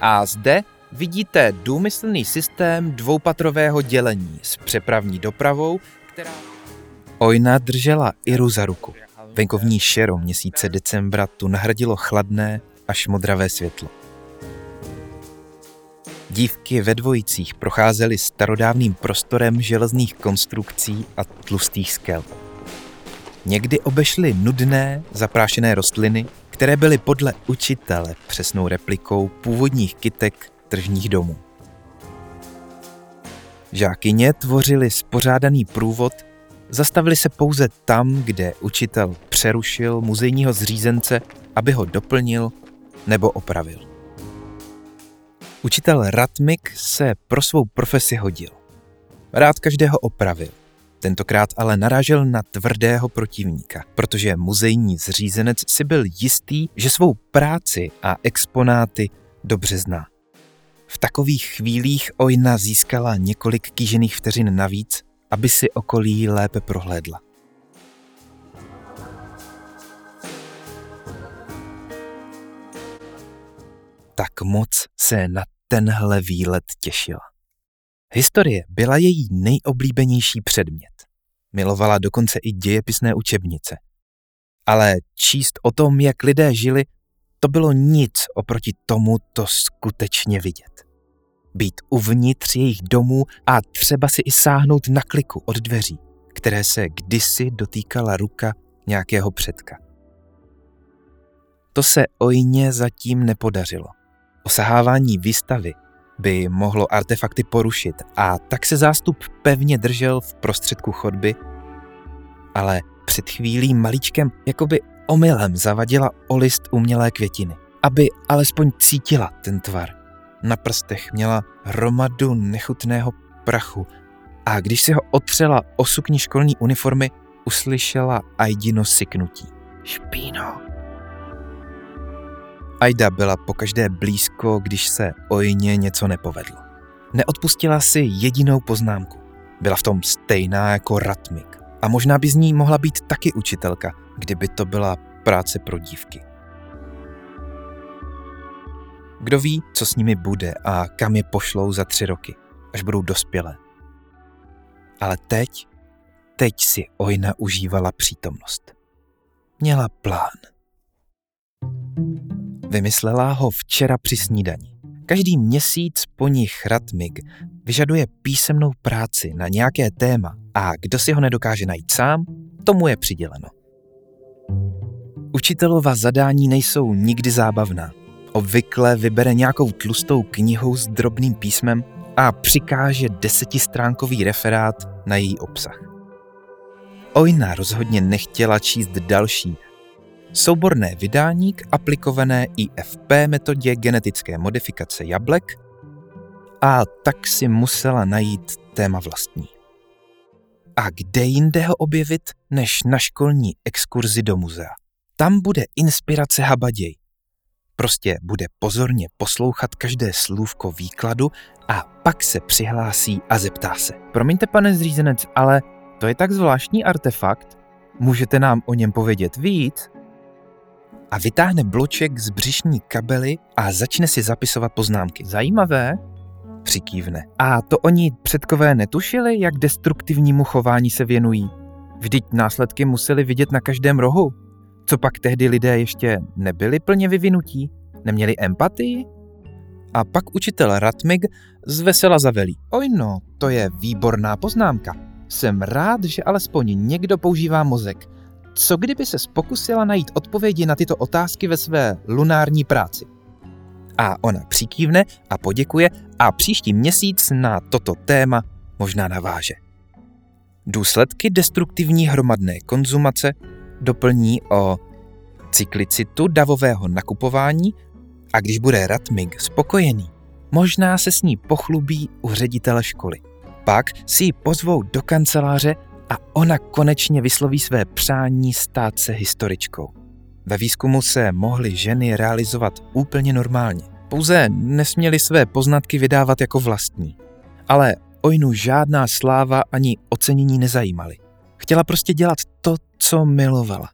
A zde vidíte důmyslný systém dvoupatrového dělení s přepravní dopravou, která... Ojna držela Iru za ruku. Venkovní šero měsíce decembra tu nahradilo chladné až modravé světlo. Dívky ve dvojicích procházely starodávným prostorem železných konstrukcí a tlustých skel. Někdy obešly nudné, zaprášené rostliny, které byly podle učitele přesnou replikou původních kytek tržních domů. Žákyně tvořili spořádaný průvod, zastavili se pouze tam, kde učitel přerušil muzejního zřízence, aby ho doplnil nebo opravil. Učitel Ratmik se pro svou profesi hodil. Rád každého opravil. Tentokrát ale narážel na tvrdého protivníka, protože muzejní zřízenec si byl jistý, že svou práci a exponáty dobře zná. V takových chvílích Ojna získala několik kýžených vteřin navíc, aby si okolí lépe prohlédla. Tak moc se na tenhle výlet těšila. Historie byla její nejoblíbenější předmět. Milovala dokonce i dějepisné učebnice. Ale číst o tom, jak lidé žili, to bylo nic oproti tomu to skutečně vidět. Být uvnitř jejich domů a třeba si i sáhnout na kliku od dveří, které se kdysi dotýkala ruka nějakého předka. To se ojně zatím nepodařilo. Osahávání výstavy by mohlo artefakty porušit a tak se zástup pevně držel v prostředku chodby, ale před chvílí maličkem jakoby omylem zavadila o list umělé květiny, aby alespoň cítila ten tvar. Na prstech měla hromadu nechutného prachu a když si ho otřela o sukni školní uniformy, uslyšela Aidino syknutí. Špíno, Aida byla pokaždé blízko, když se ojně něco nepovedlo. Neodpustila si jedinou poznámku. Byla v tom stejná jako Ratmik. A možná by z ní mohla být taky učitelka, kdyby to byla práce pro dívky. Kdo ví, co s nimi bude a kam je pošlou za tři roky, až budou dospělé. Ale teď, teď si Ojna užívala přítomnost. Měla plán. Vymyslela ho včera při snídani. Každý měsíc po nich Ratmig vyžaduje písemnou práci na nějaké téma a kdo si ho nedokáže najít sám, tomu je přiděleno. Učitelova zadání nejsou nikdy zábavná. Obvykle vybere nějakou tlustou knihu s drobným písmem a přikáže desetistránkový referát na její obsah. Ojna rozhodně nechtěla číst další souborné vydání k aplikované IFP metodě genetické modifikace jablek a tak si musela najít téma vlastní. A kde jinde ho objevit, než na školní exkurzi do muzea? Tam bude inspirace habaděj. Prostě bude pozorně poslouchat každé slůvko výkladu a pak se přihlásí a zeptá se. Promiňte, pane zřízenec, ale to je tak zvláštní artefakt. Můžete nám o něm povědět víc? A vytáhne bloček z břišní kabely a začne si zapisovat poznámky. Zajímavé, přikývne. A to oni předkové netušili, jak destruktivnímu chování se věnují. Vždyť následky museli vidět na každém rohu. Co pak tehdy lidé ještě nebyli plně vyvinutí? Neměli empatii? A pak učitel Ratmig zvesela zavelí. Oj no, to je výborná poznámka. Jsem rád, že alespoň někdo používá mozek co kdyby se pokusila najít odpovědi na tyto otázky ve své lunární práci? A ona přikývne a poděkuje a příští měsíc na toto téma možná naváže. Důsledky destruktivní hromadné konzumace doplní o cyklicitu davového nakupování a když bude Ratmig spokojený, možná se s ní pochlubí u ředitele školy. Pak si ji pozvou do kanceláře a ona konečně vysloví své přání stát se historičkou. Ve výzkumu se mohly ženy realizovat úplně normálně. Pouze nesměly své poznatky vydávat jako vlastní. Ale Ojnu žádná sláva ani ocenění nezajímaly. Chtěla prostě dělat to, co milovala.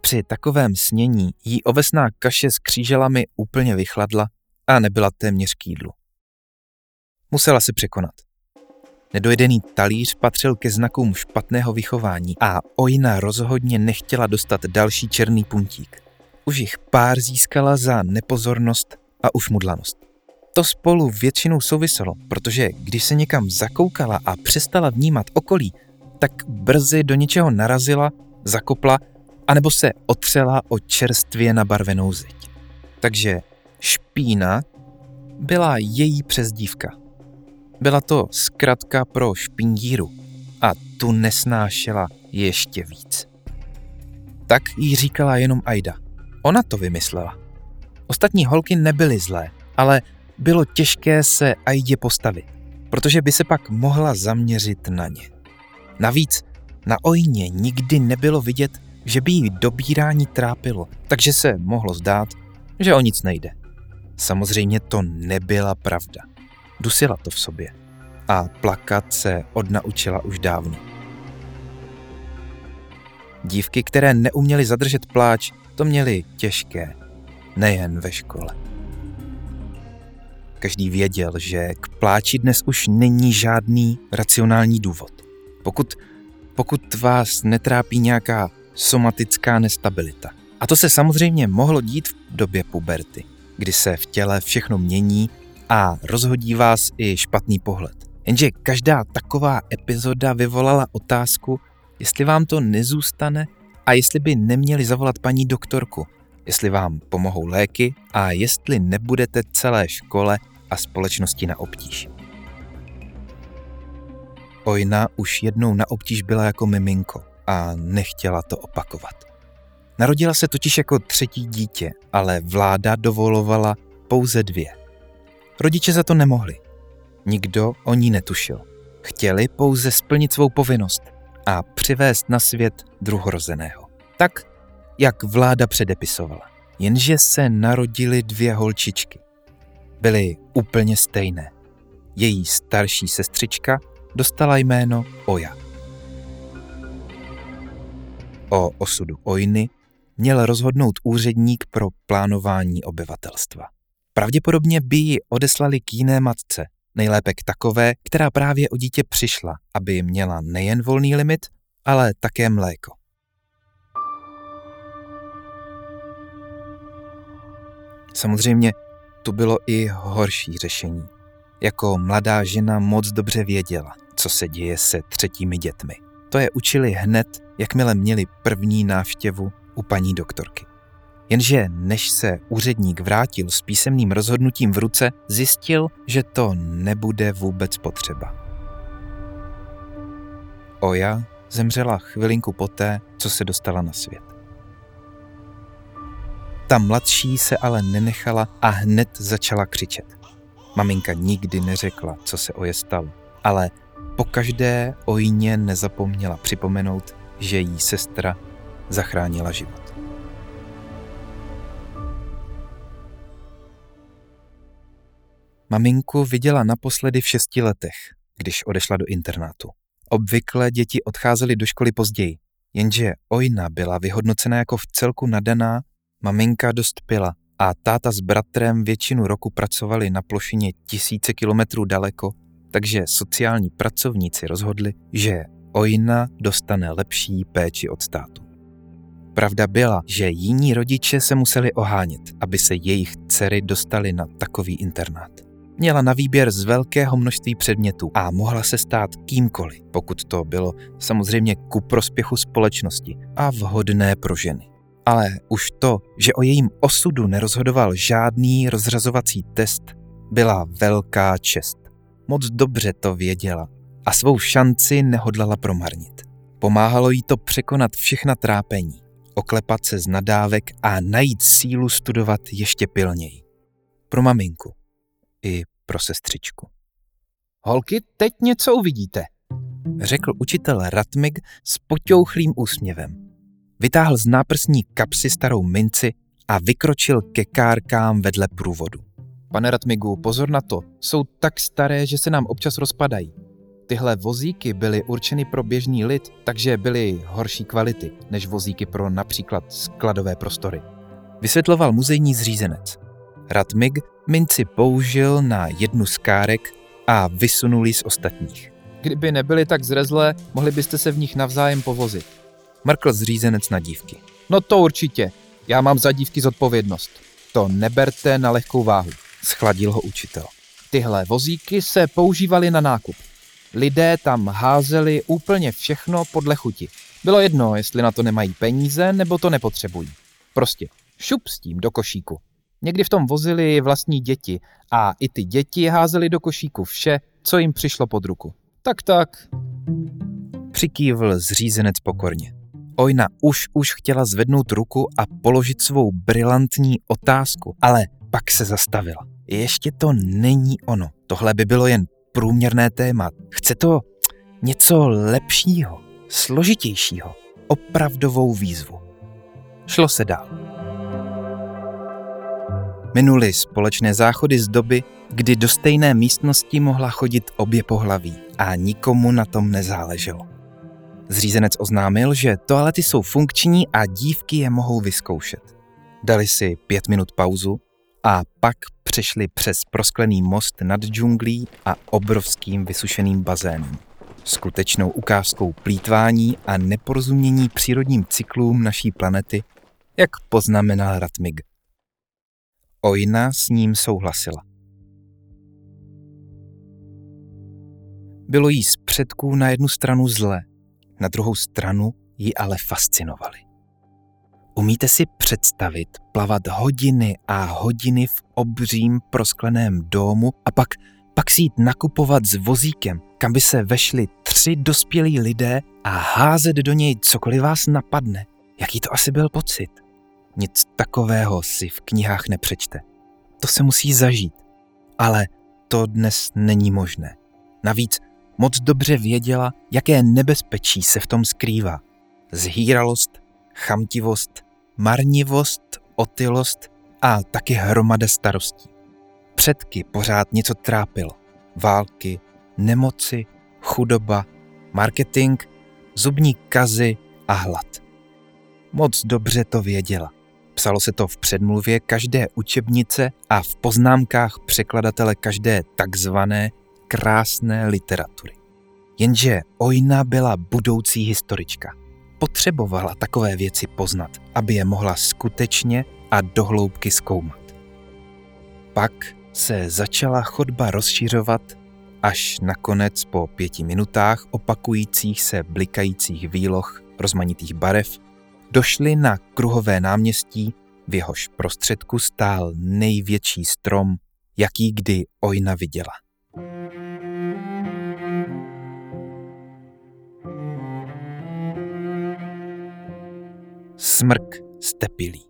Při takovém snění jí ovesná kaše s kříželami úplně vychladla a nebyla téměř k jídlu. Musela se překonat. Nedojedený talíř patřil ke znakům špatného vychování a Ojna rozhodně nechtěla dostat další černý puntík. Už jich pár získala za nepozornost a ušmudlanost. To spolu většinou souviselo, protože když se někam zakoukala a přestala vnímat okolí, tak brzy do něčeho narazila, zakopla, anebo se otřela o čerstvě nabarvenou zeď. Takže špína byla její přezdívka. Byla to zkratka pro špindíru a tu nesnášela ještě víc. Tak jí říkala jenom Aida. Ona to vymyslela. Ostatní holky nebyly zlé, ale bylo těžké se Aidě postavit, protože by se pak mohla zaměřit na ně. Navíc na Ojně nikdy nebylo vidět, že by jí dobírání trápilo, takže se mohlo zdát, že o nic nejde. Samozřejmě to nebyla pravda. Dusila to v sobě. A plakat se odnaučila už dávno. Dívky, které neuměly zadržet pláč, to měly těžké, nejen ve škole. Každý věděl, že k pláči dnes už není žádný racionální důvod. Pokud, pokud vás netrápí nějaká somatická nestabilita. A to se samozřejmě mohlo dít v době puberty, kdy se v těle všechno mění a rozhodí vás i špatný pohled. Jenže každá taková epizoda vyvolala otázku, jestli vám to nezůstane a jestli by neměli zavolat paní doktorku, jestli vám pomohou léky a jestli nebudete celé škole a společnosti na obtíž. Ojna už jednou na obtíž byla jako miminko a nechtěla to opakovat. Narodila se totiž jako třetí dítě, ale vláda dovolovala pouze dvě. Rodiče za to nemohli. Nikdo o ní netušil. Chtěli pouze splnit svou povinnost a přivést na svět druhorozeného. Tak, jak vláda předepisovala. Jenže se narodily dvě holčičky. Byly úplně stejné. Její starší sestřička dostala jméno Oja. O osudu Ojny měl rozhodnout úředník pro plánování obyvatelstva. Pravděpodobně by ji odeslali k jiné matce, nejlépe k takové, která právě o dítě přišla, aby měla nejen volný limit, ale také mléko. Samozřejmě tu bylo i horší řešení. Jako mladá žena moc dobře věděla, co se děje se třetími dětmi. To je učili hned, jakmile měli první návštěvu u paní doktorky. Jenže než se úředník vrátil s písemným rozhodnutím v ruce, zjistil, že to nebude vůbec potřeba. Oja zemřela chvilinku poté, co se dostala na svět. Ta mladší se ale nenechala a hned začala křičet. Maminka nikdy neřekla, co se Oje stalo, ale po každé Ojně nezapomněla připomenout, že jí sestra zachránila život. Maminku viděla naposledy v šesti letech, když odešla do internátu. Obvykle děti odcházely do školy později, jenže Ojna byla vyhodnocena jako v celku nadaná, maminka dost pila a táta s bratrem většinu roku pracovali na plošině tisíce kilometrů daleko, takže sociální pracovníci rozhodli, že Ojna dostane lepší péči od státu. Pravda byla, že jiní rodiče se museli ohánět, aby se jejich dcery dostali na takový internát. Měla na výběr z velkého množství předmětů a mohla se stát kýmkoliv, pokud to bylo samozřejmě ku prospěchu společnosti a vhodné pro ženy. Ale už to, že o jejím osudu nerozhodoval žádný rozřazovací test, byla velká čest. Moc dobře to věděla a svou šanci nehodlala promarnit. Pomáhalo jí to překonat všechna trápení, oklepat se z nadávek a najít sílu studovat ještě pilněji. Pro maminku i pro sestřičku. Holky, teď něco uvidíte, řekl učitel Ratmig s potěuchlým úsměvem. Vytáhl z náprsní kapsy starou minci a vykročil ke kárkám vedle průvodu. Pane Ratmigu, pozor na to, jsou tak staré, že se nám občas rozpadají. Tyhle vozíky byly určeny pro běžný lid, takže byly horší kvality než vozíky pro například skladové prostory. Vysvětloval muzejní zřízenec. Ratmig minci použil na jednu z kárek a vysunul ji z ostatních. Kdyby nebyly tak zrezlé, mohli byste se v nich navzájem povozit. Mrkl zřízenec na dívky. No to určitě. Já mám za dívky zodpovědnost. To neberte na lehkou váhu. Schladil ho učitel. Tyhle vozíky se používaly na nákup. Lidé tam házeli úplně všechno podle chuti. Bylo jedno, jestli na to nemají peníze nebo to nepotřebují. Prostě šup s tím do košíku. Někdy v tom vozili vlastní děti a i ty děti házeli do košíku vše, co jim přišlo pod ruku. Tak tak. Přikývl zřízenec pokorně. Ojna už už chtěla zvednout ruku a položit svou brilantní otázku, ale pak se zastavila. Ještě to není ono. Tohle by bylo jen průměrné téma. Chce to něco lepšího, složitějšího, opravdovou výzvu. Šlo se dál. Minuli společné záchody z doby, kdy do stejné místnosti mohla chodit obě pohlaví a nikomu na tom nezáleželo. Zřízenec oznámil, že toalety jsou funkční a dívky je mohou vyzkoušet. Dali si pět minut pauzu a pak přešli přes prosklený most nad džunglí a obrovským vysušeným bazénem. Skutečnou ukázkou plítvání a neporozumění přírodním cyklům naší planety, jak poznamenal Ratmig. Ojna s ním souhlasila. Bylo jí z předků na jednu stranu zlé, na druhou stranu ji ale fascinovali. Umíte si představit plavat hodiny a hodiny v obřím proskleném domu a pak, pak si jít nakupovat s vozíkem, kam by se vešli tři dospělí lidé a házet do něj cokoliv vás napadne? Jaký to asi byl pocit? Nic takového si v knihách nepřečte. To se musí zažít. Ale to dnes není možné. Navíc moc dobře věděla, jaké nebezpečí se v tom skrývá. Zhýralost, chamtivost, marnivost, otylost a taky hromada starostí. Předky pořád něco trápilo. Války, nemoci, chudoba, marketing, zubní kazy a hlad. Moc dobře to věděla. Psalo se to v předmluvě každé učebnice a v poznámkách překladatele každé takzvané krásné literatury. Jenže Ojna byla budoucí historička. Potřebovala takové věci poznat, aby je mohla skutečně a dohloubky zkoumat. Pak se začala chodba rozšiřovat, až nakonec po pěti minutách opakujících se blikajících výloh rozmanitých barev došli na kruhové náměstí, v jehož prostředku stál největší strom, jaký kdy Ojna viděla. Smrk stepilý.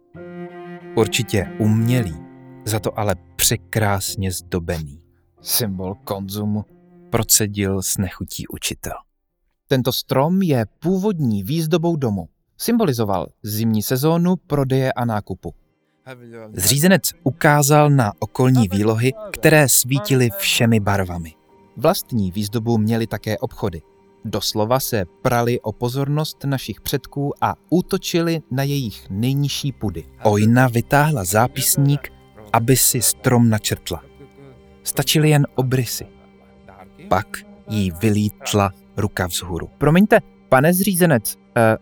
Určitě umělý, za to ale překrásně zdobený. Symbol konzumu. Procedil s nechutí učitel. Tento strom je původní výzdobou domu. Symbolizoval zimní sezónu prodeje a nákupu. Zřízenec ukázal na okolní výlohy, které svítily všemi barvami. Vlastní výzdobu měly také obchody. Doslova se prali o pozornost našich předků a útočili na jejich nejnižší pudy. Ojna vytáhla zápisník, aby si strom načrtla. Stačily jen obrysy. Pak jí vylítla ruka vzhůru. Promiňte, pane zřízenec, eh,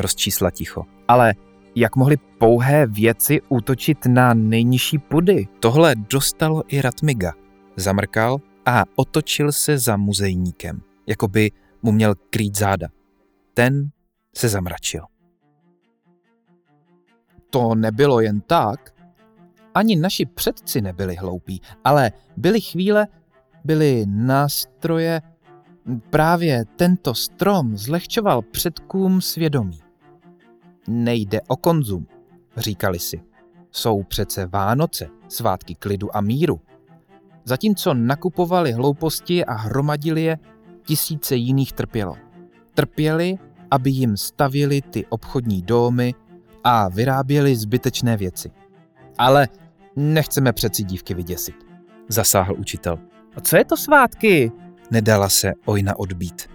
Rozčísla ticho. ale jak mohly pouhé věci útočit na nejnižší pudy? Tohle dostalo i Ratmiga. Zamrkal a otočil se za muzejníkem, jako by mu měl krýt záda. Ten se zamračil. To nebylo jen tak. Ani naši předci nebyli hloupí, ale byly chvíle, byly nástroje. Právě tento strom zlehčoval předkům svědomí. Nejde o konzum, říkali si. Jsou přece Vánoce, svátky klidu a míru. Zatímco nakupovali hlouposti a hromadili je, tisíce jiných trpělo. Trpěli, aby jim stavěli ty obchodní domy a vyráběli zbytečné věci. Ale nechceme přeci dívky vyděsit. Zasáhl učitel. A co je to svátky? Nedala se Ojna odbít.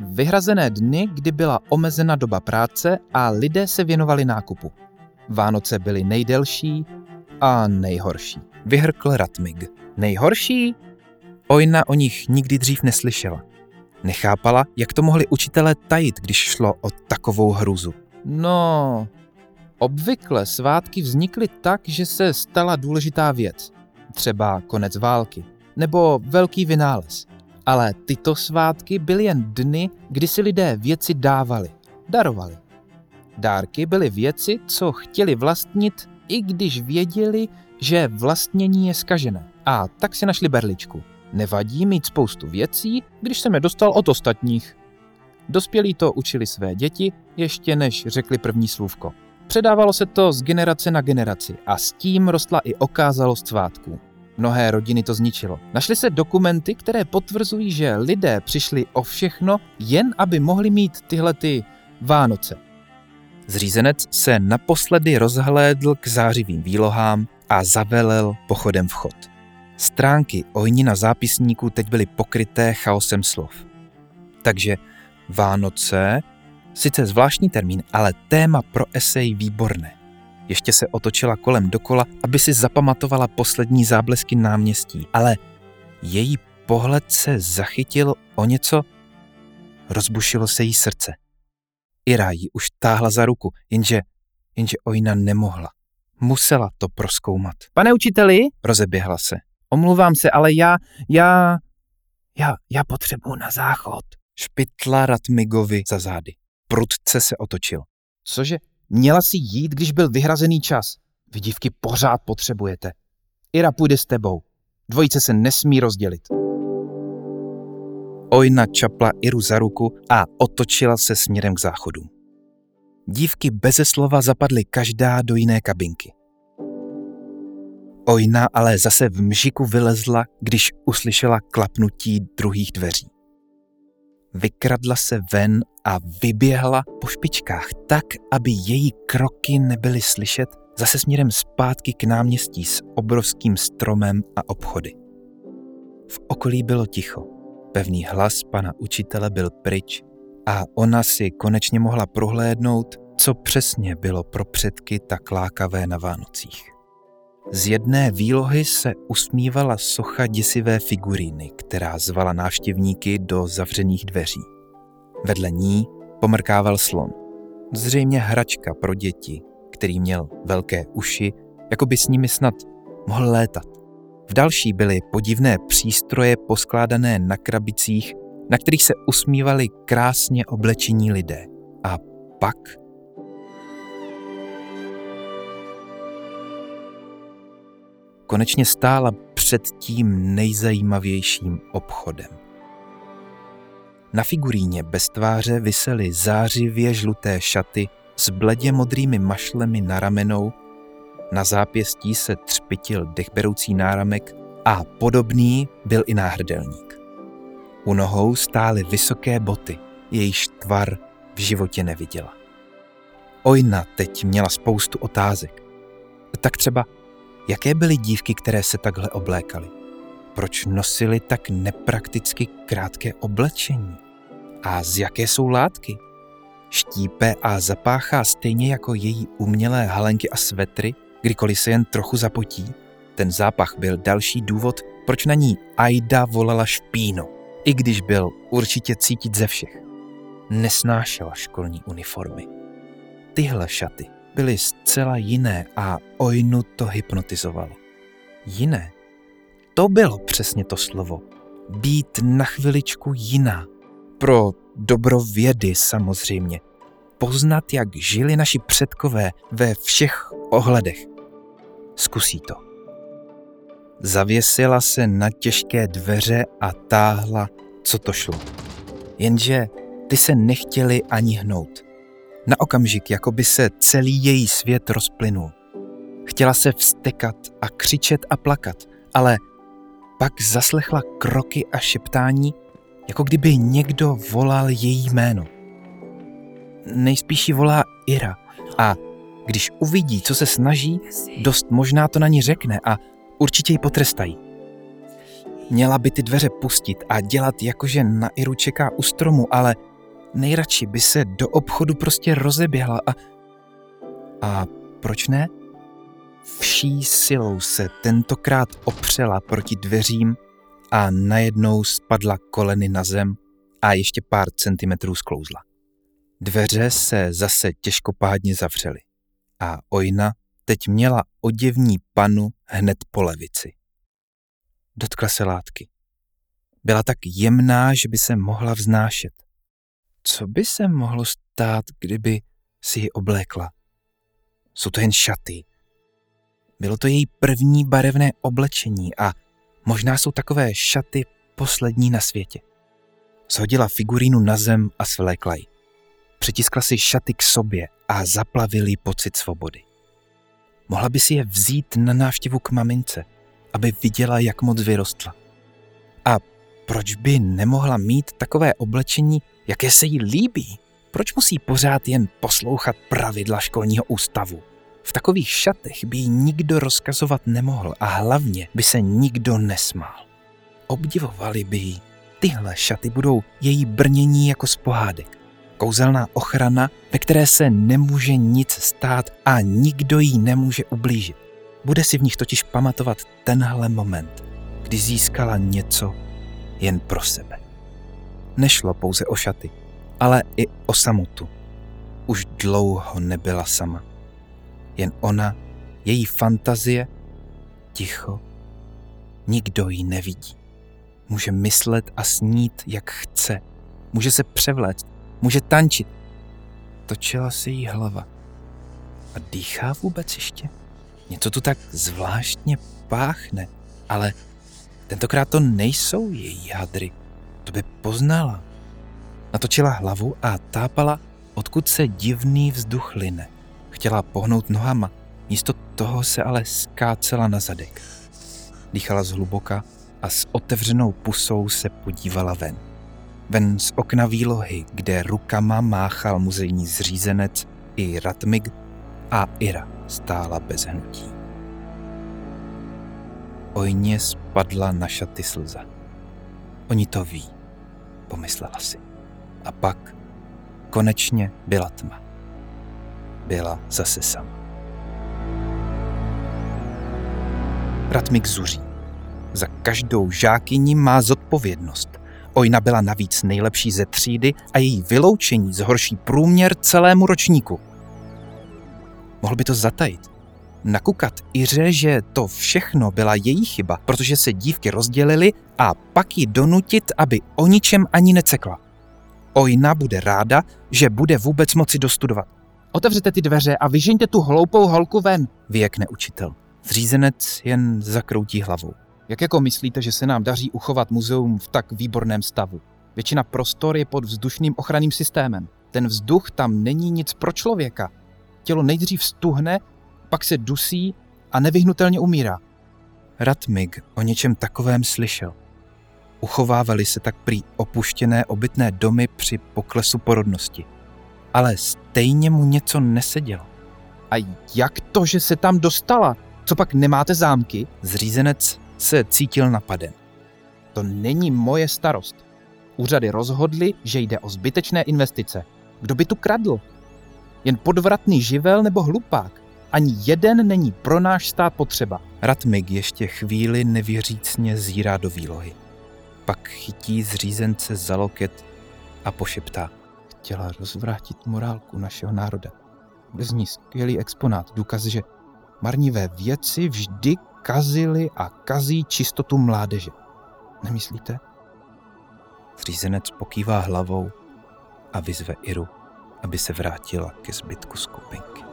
Vyhrazené dny, kdy byla omezena doba práce a lidé se věnovali nákupu. Vánoce byly nejdelší, A nejhorší. Vyhrkl Ratmig. Nejhorší? Ojna o nich nikdy dřív neslyšela. Nechápala, jak to mohli učitelé tajit, když šlo o takovou hruzu. No, obvykle svátky vznikly tak, že se stala důležitá věc. Třeba konec války. Nebo velký vynález. Ale tyto svátky byly jen dny, kdy si lidé věci dávali, darovali. Dárky byly věci, co chtěli vlastnit, i když věděli, že vlastnění je skažené. A tak si našli berličku. Nevadí mít spoustu věcí, když jsem je dostal od ostatních. Dospělí to učili své děti, ještě než řekli první slůvko. Předávalo se to z generace na generaci a s tím rostla i okázalost svátků. Mnohé rodiny to zničilo. Našly se dokumenty, které potvrzují, že lidé přišli o všechno, jen aby mohli mít tyhle ty Vánoce. Zřízenec se naposledy rozhlédl k zářivým výlohám a zavelel pochodem vchod. Stránky ojnina zápisníků teď byly pokryté chaosem slov. Takže Vánoce, sice zvláštní termín, ale téma pro esej výborné. Ještě se otočila kolem dokola, aby si zapamatovala poslední záblesky náměstí, ale její pohled se zachytil o něco, rozbušilo se jí srdce. Ira ji už táhla za ruku, jenže, jenže Ojna nemohla. Musela to proskoumat. Pane učiteli, Rozeběhla se. omluvám se, ale já, já, já, já potřebuji na záchod. Špitla Ratmigovi za zády. Prudce se otočil. Cože? Měla si jít, když byl vyhrazený čas. Vy dívky pořád potřebujete. Ira půjde s tebou. Dvojice se nesmí rozdělit. Ojna čapla Iru za ruku a otočila se směrem k záchodu. Dívky beze slova zapadly každá do jiné kabinky. Ojna ale zase v mžiku vylezla, když uslyšela klapnutí druhých dveří. Vykradla se ven a vyběhla po špičkách tak, aby její kroky nebyly slyšet zase směrem zpátky k náměstí s obrovským stromem a obchody. V okolí bylo ticho. Pevný hlas pana učitele byl pryč a ona si konečně mohla prohlédnout, co přesně bylo pro předky tak lákavé na Vánocích. Z jedné výlohy se usmívala socha děsivé figuríny, která zvala návštěvníky do zavřených dveří. Vedle ní pomrkával slon. Zřejmě hračka pro děti, který měl velké uši, jako by s nimi snad mohl létat. V další byly podivné přístroje poskládané na krabicích, na kterých se usmívali krásně oblečení lidé. A pak konečně stála před tím nejzajímavějším obchodem. Na figuríně bez tváře visely zářivě žluté šaty s bledě modrými mašlemi na ramenou, na zápěstí se třpitil dechberoucí náramek a podobný byl i náhrdelník. U nohou stály vysoké boty, jejíž tvar v životě neviděla. Ojna teď měla spoustu otázek. Tak třeba, jaké byly dívky, které se takhle oblékaly? Proč nosily tak neprakticky krátké oblečení? A z jaké jsou látky? Štípe a zapáchá stejně jako její umělé halenky a svetry, kdykoliv se jen trochu zapotí? Ten zápach byl další důvod, proč na ní Aida volala špíno, i když byl určitě cítit ze všech. Nesnášela školní uniformy. Tyhle šaty byly zcela jiné a Ojnu to hypnotizovalo. Jiné? To bylo přesně to slovo. Být na chviličku jiná. Pro dobro vědy samozřejmě. Poznat, jak žili naši předkové ve všech ohledech. Zkusí to. Zavěsila se na těžké dveře a táhla, co to šlo. Jenže ty se nechtěli ani hnout. Na okamžik, jako by se celý její svět rozplynul. Chtěla se vstekat a křičet a plakat, ale pak zaslechla kroky a šeptání, jako kdyby někdo volal její jméno. Nejspíš ji volá Ira a když uvidí, co se snaží, dost možná to na ní řekne a určitě ji potrestají. Měla by ty dveře pustit a dělat jakože na Iru čeká u stromu, ale nejradši by se do obchodu prostě rozeběhla a... A proč ne? Vší silou se tentokrát opřela proti dveřím a najednou spadla koleny na zem a ještě pár centimetrů sklouzla. Dveře se zase těžkopádně zavřely a Ojna teď měla oděvní panu hned po levici. Dotkla se látky. Byla tak jemná, že by se mohla vznášet. Co by se mohlo stát, kdyby si ji oblékla? Jsou to jen šaty. Bylo to její první barevné oblečení a možná jsou takové šaty poslední na světě. Shodila figurínu na zem a svlékla ji. Přitiskla si šaty k sobě a zaplavil jí pocit svobody. Mohla by si je vzít na návštěvu k mamince, aby viděla, jak moc vyrostla. A proč by nemohla mít takové oblečení, jaké se jí líbí? Proč musí pořád jen poslouchat pravidla školního ústavu? V takových šatech by jí nikdo rozkazovat nemohl a hlavně by se nikdo nesmál. Obdivovali by jí. Tyhle šaty budou její brnění jako z pohádek. Kouzelná ochrana, ve které se nemůže nic stát a nikdo jí nemůže ublížit. Bude si v nich totiž pamatovat tenhle moment, kdy získala něco jen pro sebe. Nešlo pouze o šaty, ale i o samotu. Už dlouho nebyla sama. Jen ona, její fantazie, ticho, nikdo ji nevidí. Může myslet a snít, jak chce. Může se převléct, může tančit. Točila se jí hlava. A dýchá vůbec ještě? Něco tu tak zvláštně páchne, ale tentokrát to nejsou její hadry. To by poznala. Natočila hlavu a tápala, odkud se divný vzduch line. Chtěla pohnout nohama, místo toho se ale skácela na zadek. Dýchala zhluboka a s otevřenou pusou se podívala ven. Ven z okna výlohy, kde rukama máchal muzejní zřízenec i Ratmig a Ira stála bez hnutí. Ojně spadla na šaty slza. Oni to ví, pomyslela si. A pak konečně byla tma. Byla zase sama. Ratmik zuří. Za každou žákyní má zodpovědnost. Ojna byla navíc nejlepší ze třídy a její vyloučení zhorší průměr celému ročníku. Mohl by to zatajit. Nakukat Iře, že to všechno byla její chyba, protože se dívky rozdělily a pak ji donutit, aby o ničem ani necekla. Ojna bude ráda, že bude vůbec moci dostudovat. Otevřete ty dveře a vyžeňte tu hloupou holku ven, vyjekne učitel. Zřízenec jen zakroutí hlavou. Jak jako myslíte, že se nám daří uchovat muzeum v tak výborném stavu? Většina prostor je pod vzdušným ochranným systémem. Ten vzduch tam není nic pro člověka. Tělo nejdřív stuhne, pak se dusí a nevyhnutelně umírá. Ratmig o něčem takovém slyšel. Uchovávali se tak prý opuštěné obytné domy při poklesu porodnosti. Ale stejně mu něco nesedělo. A jak to, že se tam dostala? Co pak nemáte zámky? Zřízenec se cítil napaden. To není moje starost. Úřady rozhodly, že jde o zbytečné investice. Kdo by tu kradl? Jen podvratný živel nebo hlupák? Ani jeden není pro náš stát potřeba. Ratmig ještě chvíli nevěřícně zírá do výlohy. Pak chytí zřízence za loket a pošeptá. Chtěla rozvrátit morálku našeho národa. Bez ní skvělý exponát, důkaz, že marnivé věci vždy kazily a kazí čistotu mládeže. Nemyslíte? Zřízenec pokývá hlavou a vyzve Iru, aby se vrátila ke zbytku skupinky.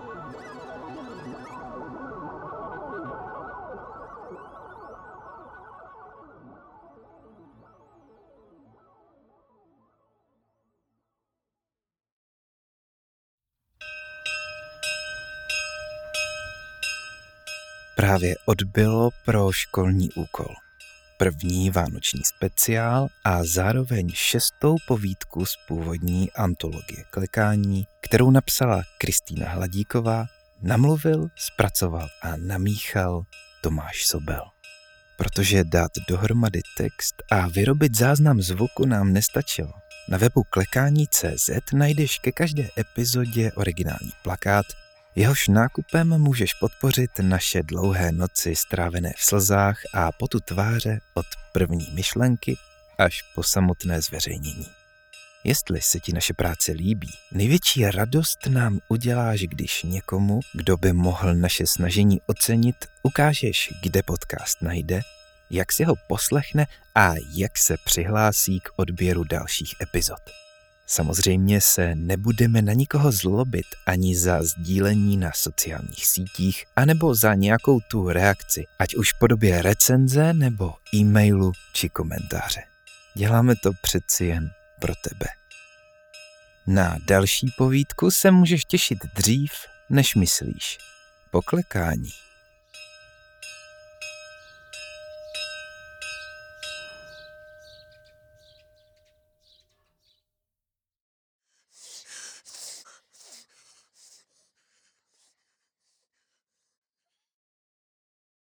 Právě odbylo pro školní úkol. První vánoční speciál a zároveň šestou povídku z původní antologie klekání, kterou napsala Kristýna Hladíková, namluvil, zpracoval a namíchal Tomáš Sobel. Protože dát dohromady text a vyrobit záznam zvuku nám nestačilo. Na webu klekání.cz najdeš ke každé epizodě originální plakát Jehož nákupem můžeš podpořit naše dlouhé noci strávené v slzách a potu tváře od první myšlenky až po samotné zveřejnění. Jestli se ti naše práce líbí, největší radost nám uděláš, když někomu, kdo by mohl naše snažení ocenit, ukážeš, kde podcast najde, jak si ho poslechne a jak se přihlásí k odběru dalších epizod. Samozřejmě se nebudeme na nikoho zlobit ani za sdílení na sociálních sítích, anebo za nějakou tu reakci, ať už v podobě recenze nebo e-mailu či komentáře. Děláme to přeci jen pro tebe. Na další povídku se můžeš těšit dřív, než myslíš. Poklekání.